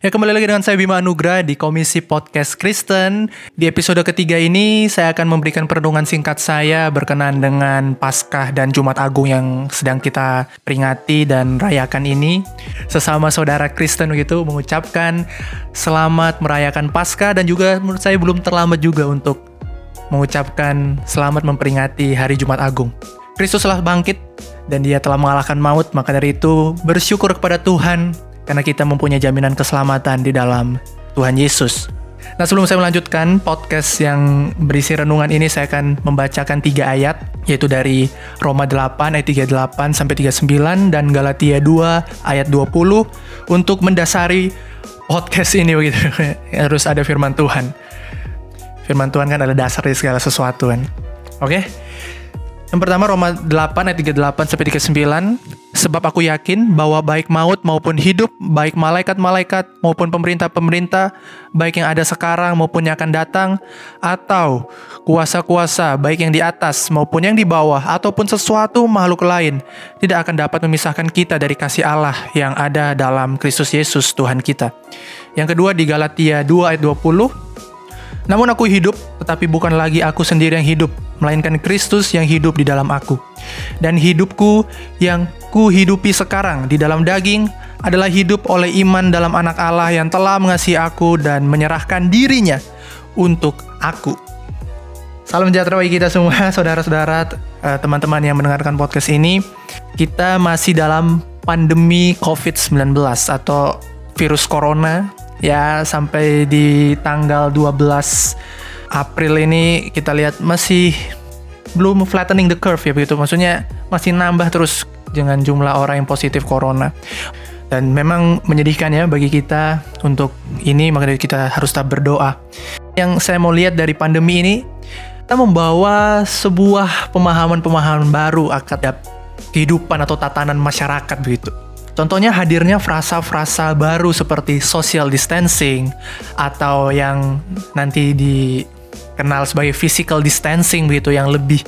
Ya kembali lagi dengan saya Bima Anugrah di Komisi Podcast Kristen. Di episode ketiga ini saya akan memberikan perenungan singkat saya berkenan dengan Paskah dan Jumat Agung yang sedang kita peringati dan rayakan ini. Sesama saudara Kristen begitu mengucapkan selamat merayakan Paskah dan juga menurut saya belum terlambat juga untuk mengucapkan selamat memperingati hari Jumat Agung. Kristus telah bangkit dan dia telah mengalahkan maut, maka dari itu bersyukur kepada Tuhan karena kita mempunyai jaminan keselamatan di dalam Tuhan Yesus. Nah sebelum saya melanjutkan podcast yang berisi renungan ini saya akan membacakan tiga ayat yaitu dari Roma 8 ayat 38 sampai 39 dan Galatia 2 ayat 20 untuk mendasari podcast ini begitu harus ada firman Tuhan. Firman Tuhan kan adalah dasar dari segala sesuatu kan. Oke? Yang pertama Roma 8 ayat 38 sampai 39 Sebab aku yakin bahwa baik maut maupun hidup, baik malaikat-malaikat maupun pemerintah-pemerintah, baik yang ada sekarang maupun yang akan datang, atau kuasa-kuasa baik yang di atas maupun yang di bawah, ataupun sesuatu makhluk lain, tidak akan dapat memisahkan kita dari kasih Allah yang ada dalam Kristus Yesus Tuhan kita. Yang kedua di Galatia 2 ayat 20, Namun aku hidup, tetapi bukan lagi aku sendiri yang hidup, melainkan Kristus yang hidup di dalam aku. Dan hidupku yang ku hidupi sekarang di dalam daging adalah hidup oleh iman dalam anak Allah yang telah mengasihi aku dan menyerahkan dirinya untuk aku. Salam sejahtera bagi kita semua, saudara-saudara, eh, teman-teman yang mendengarkan podcast ini. Kita masih dalam pandemi COVID-19 atau virus corona ya sampai di tanggal 12 April ini kita lihat masih belum flattening the curve ya begitu. Maksudnya masih nambah terus dengan jumlah orang yang positif corona. Dan memang menyedihkan ya bagi kita untuk ini, makanya kita harus tetap berdoa. Yang saya mau lihat dari pandemi ini, kita membawa sebuah pemahaman-pemahaman baru akan kehidupan atau tatanan masyarakat begitu. Contohnya hadirnya frasa-frasa baru seperti social distancing atau yang nanti dikenal sebagai physical distancing begitu yang lebih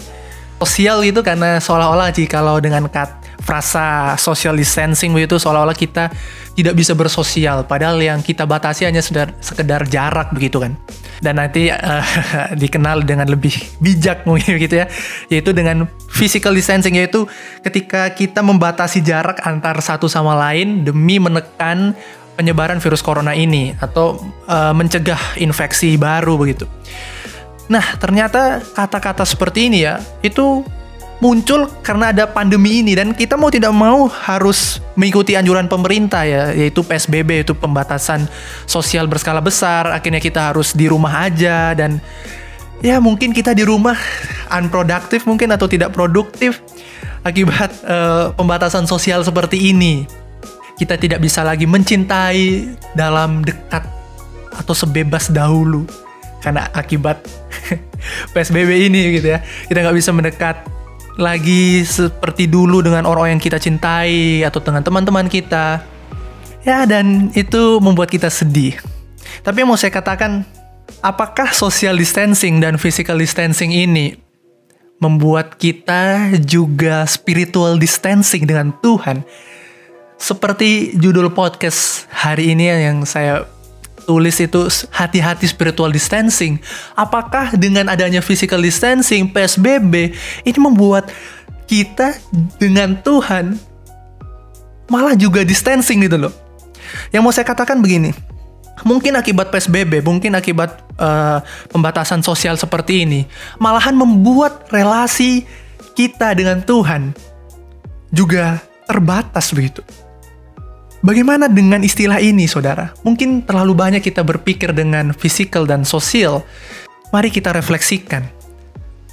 sosial gitu karena seolah-olah jika kalau dengan kat frasa social distancing begitu seolah-olah kita tidak bisa bersosial. Padahal yang kita batasi hanya sekedar, sekedar jarak begitu kan. Dan nanti uh, dikenal dengan lebih bijak mungkin gitu ya. Yaitu dengan physical distancing yaitu ketika kita membatasi jarak antar satu sama lain demi menekan penyebaran virus corona ini atau uh, mencegah infeksi baru begitu. Nah, ternyata kata-kata seperti ini ya, itu muncul karena ada pandemi ini dan kita mau tidak mau harus mengikuti anjuran pemerintah ya yaitu PSBB yaitu pembatasan sosial berskala besar. Akhirnya kita harus di rumah aja dan ya mungkin kita di rumah unproductive mungkin atau tidak produktif akibat uh, pembatasan sosial seperti ini. Kita tidak bisa lagi mencintai dalam dekat atau sebebas dahulu karena akibat PSBB ini gitu ya. Kita nggak bisa mendekat lagi seperti dulu dengan orang yang kita cintai atau dengan teman-teman kita. Ya, dan itu membuat kita sedih. Tapi yang mau saya katakan, apakah social distancing dan physical distancing ini membuat kita juga spiritual distancing dengan Tuhan? Seperti judul podcast hari ini yang saya tulis itu hati-hati spiritual distancing. Apakah dengan adanya physical distancing, PSBB, ini membuat kita dengan Tuhan malah juga distancing gitu loh. Yang mau saya katakan begini, mungkin akibat PSBB, mungkin akibat uh, pembatasan sosial seperti ini, malahan membuat relasi kita dengan Tuhan juga terbatas begitu. Bagaimana dengan istilah ini, saudara? Mungkin terlalu banyak kita berpikir dengan fisikal dan sosial. Mari kita refleksikan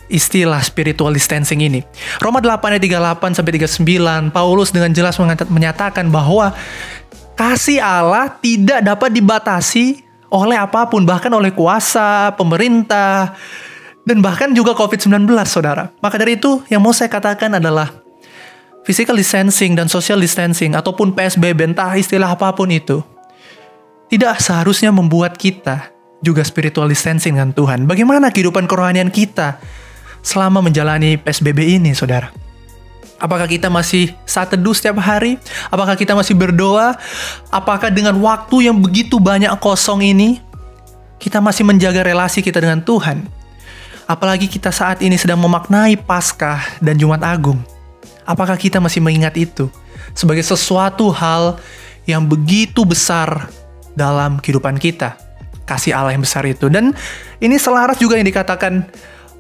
istilah spiritual distancing ini. Roma 8 ayat 38 sampai 39, Paulus dengan jelas menyatakan bahwa kasih Allah tidak dapat dibatasi oleh apa pun, bahkan oleh kuasa, pemerintah, dan bahkan juga COVID-19, saudara. Maka dari itu, yang mau saya katakan adalah physical distancing dan social distancing ataupun PSBB entah istilah apa pun itu tidak seharusnya membuat kita juga spiritual distancing dengan Tuhan. Bagaimana kehidupan kerohanian kita selama menjalani PSBB ini, saudara? Apakah kita masih saat teduh setiap hari? Apakah kita masih berdoa? Apakah dengan waktu yang begitu banyak kosong ini, kita masih menjaga relasi kita dengan Tuhan? Apalagi kita saat ini sedang memaknai Paskah dan Jumat Agung. Apakah kita masih mengingat itu sebagai sesuatu hal yang begitu besar dalam kehidupan kita? Kasih Allah yang besar itu. Dan ini selaras juga yang dikatakan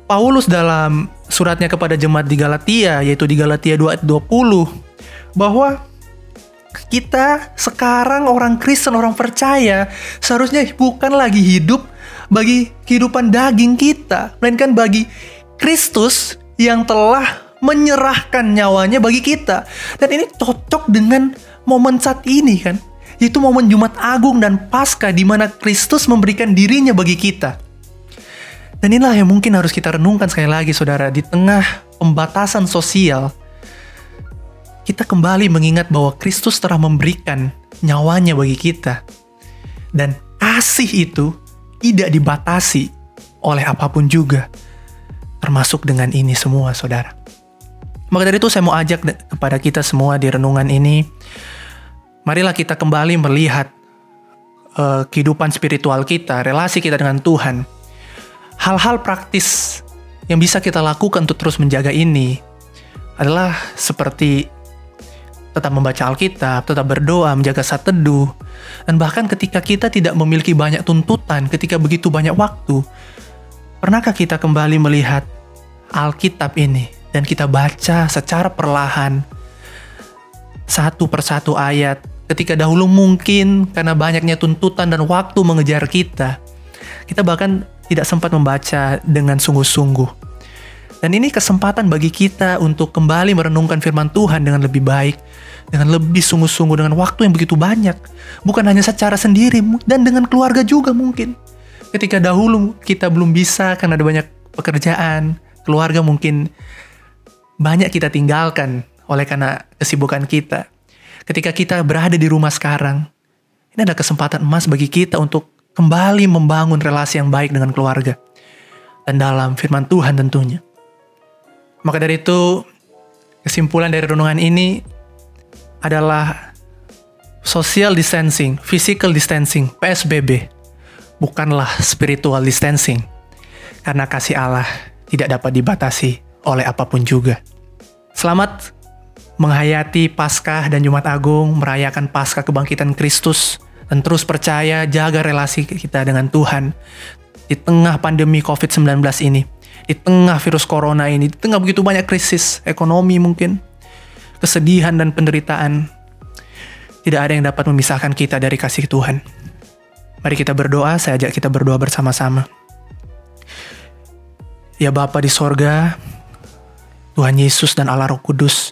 Paulus dalam suratnya kepada jemaat di Galatia, yaitu di Galatia 2 20, bahwa kita sekarang orang Kristen, orang percaya, seharusnya bukan lagi hidup bagi kehidupan daging kita, melainkan bagi Kristus yang telah menyerahkan nyawanya bagi kita. Dan ini cocok dengan momen saat ini kan, yaitu momen Jumat Agung dan Paskah di mana Kristus memberikan dirinya bagi kita. Dan inilah yang mungkin harus kita renungkan sekali lagi saudara, di tengah pembatasan sosial, kita kembali mengingat bahwa Kristus telah memberikan nyawanya bagi kita. Dan kasih itu tidak dibatasi oleh apa pun juga, termasuk dengan ini semua saudara. Maka dari itu saya mau ajak kepada kita semua di renungan ini, marilah kita kembali melihat uh, kehidupan spiritual kita, relasi kita dengan Tuhan, hal-hal praktis yang bisa kita lakukan untuk terus menjaga ini adalah seperti tetap membaca Alkitab, tetap berdoa, menjaga saat teduh, dan bahkan ketika kita tidak memiliki banyak tuntutan, ketika begitu banyak waktu, pernahkah kita kembali melihat Alkitab ini dan kita baca secara perlahan satu persatu ayat ketika dahulu mungkin karena banyaknya tuntutan dan waktu mengejar kita, kita bahkan tidak sempat membaca dengan sungguh-sungguh. Dan ini kesempatan bagi kita untuk kembali merenungkan firman Tuhan dengan lebih baik, dengan lebih sungguh-sungguh, dengan waktu yang begitu banyak. Bukan hanya secara sendiri, dan dengan keluarga juga mungkin. Ketika dahulu kita belum bisa karena ada banyak pekerjaan, keluarga mungkin banyak kita tinggalkan oleh karena kesibukan kita. Ketika kita berada di rumah sekarang, ini ada kesempatan emas bagi kita untuk kembali membangun relasi yang baik dengan keluarga. Dan dalam firman Tuhan tentunya. Maka dari itu, kesimpulan dari renungan ini adalah social distancing, physical distancing, PSBB, bukanlah spiritual distancing. Karena kasih Allah tidak dapat dibatasi oleh apa pun juga. Selamat menghayati Paskah dan Jumat Agung, merayakan Paskah kebangkitan Kristus dan terus percaya jaga relasi kita dengan Tuhan di tengah pandemi COVID-19 ini, di tengah virus corona ini, di tengah begitu banyak krisis ekonomi mungkin, kesedihan dan penderitaan. Tidak ada yang dapat memisahkan kita dari kasih Tuhan. Mari kita berdoa, saya ajak kita berdoa bersama-sama. Ya Bapa di sorga, Tuhan Yesus dan Allah Roh Kudus,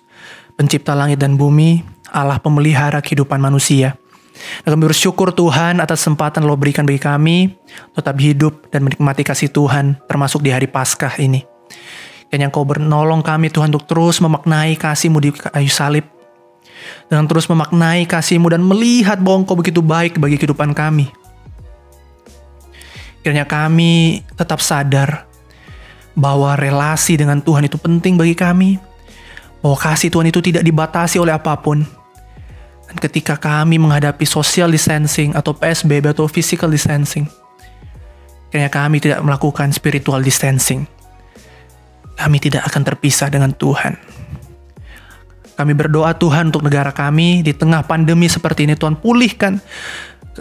pencipta langit dan bumi, Allah pemelihara kehidupan manusia. Dan kami bersyukur Tuhan atas kesempatan lo berikan bagi kami tetap hidup dan menikmati kasih Tuhan termasuk di hari Paskah ini. Dan yang kau bernolong kami Tuhan untuk terus memaknai kasihmu di kayu salib. Dengan terus memaknai kasihmu dan melihat bahwa engkau begitu baik bagi kehidupan kami. Kiranya kami tetap sadar bahwa relasi dengan Tuhan itu penting bagi kami. Bahwa kasih Tuhan itu tidak dibatasi oleh apa pun dan ketika kami menghadapi social distancing atau PSBB atau physical distancing, kayaknya kami tidak melakukan spiritual distancing. Kami tidak akan terpisah dengan Tuhan. Kami berdoa Tuhan untuk negara kami di tengah pandemi seperti ini Tuhan pulihkan.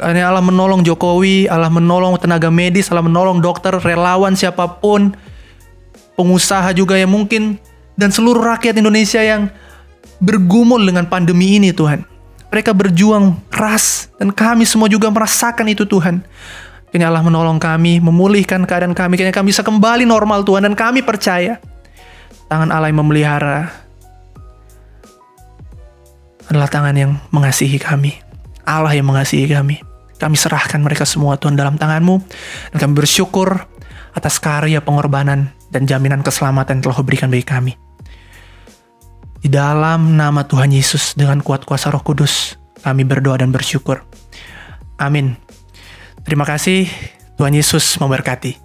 Allah menolong Jokowi, Allah menolong tenaga medis, Allah menolong dokter, relawan siapa pun, pengusaha juga yang mungkin dan seluruh rakyat Indonesia yang bergumul dengan pandemi ini Tuhan. Mereka berjuang keras dan kami semua juga merasakan itu Tuhan. Kini Allah menolong kami, memulihkan keadaan kami. Kini kami bisa kembali normal Tuhan dan kami percaya tangan Allah yang memelihara adalah tangan yang mengasihi kami. Allah yang mengasihi kami. Kami serahkan mereka semua Tuhan dalam tanganmu. Dan kami bersyukur atas karya pengorbanan dan jaminan keselamatan yang telah berikan bagi kami. Di dalam nama Tuhan Yesus dengan kuat kuasa roh kudus, kami berdoa dan bersyukur. Amin. Terima kasih, Tuhan Yesus memberkati.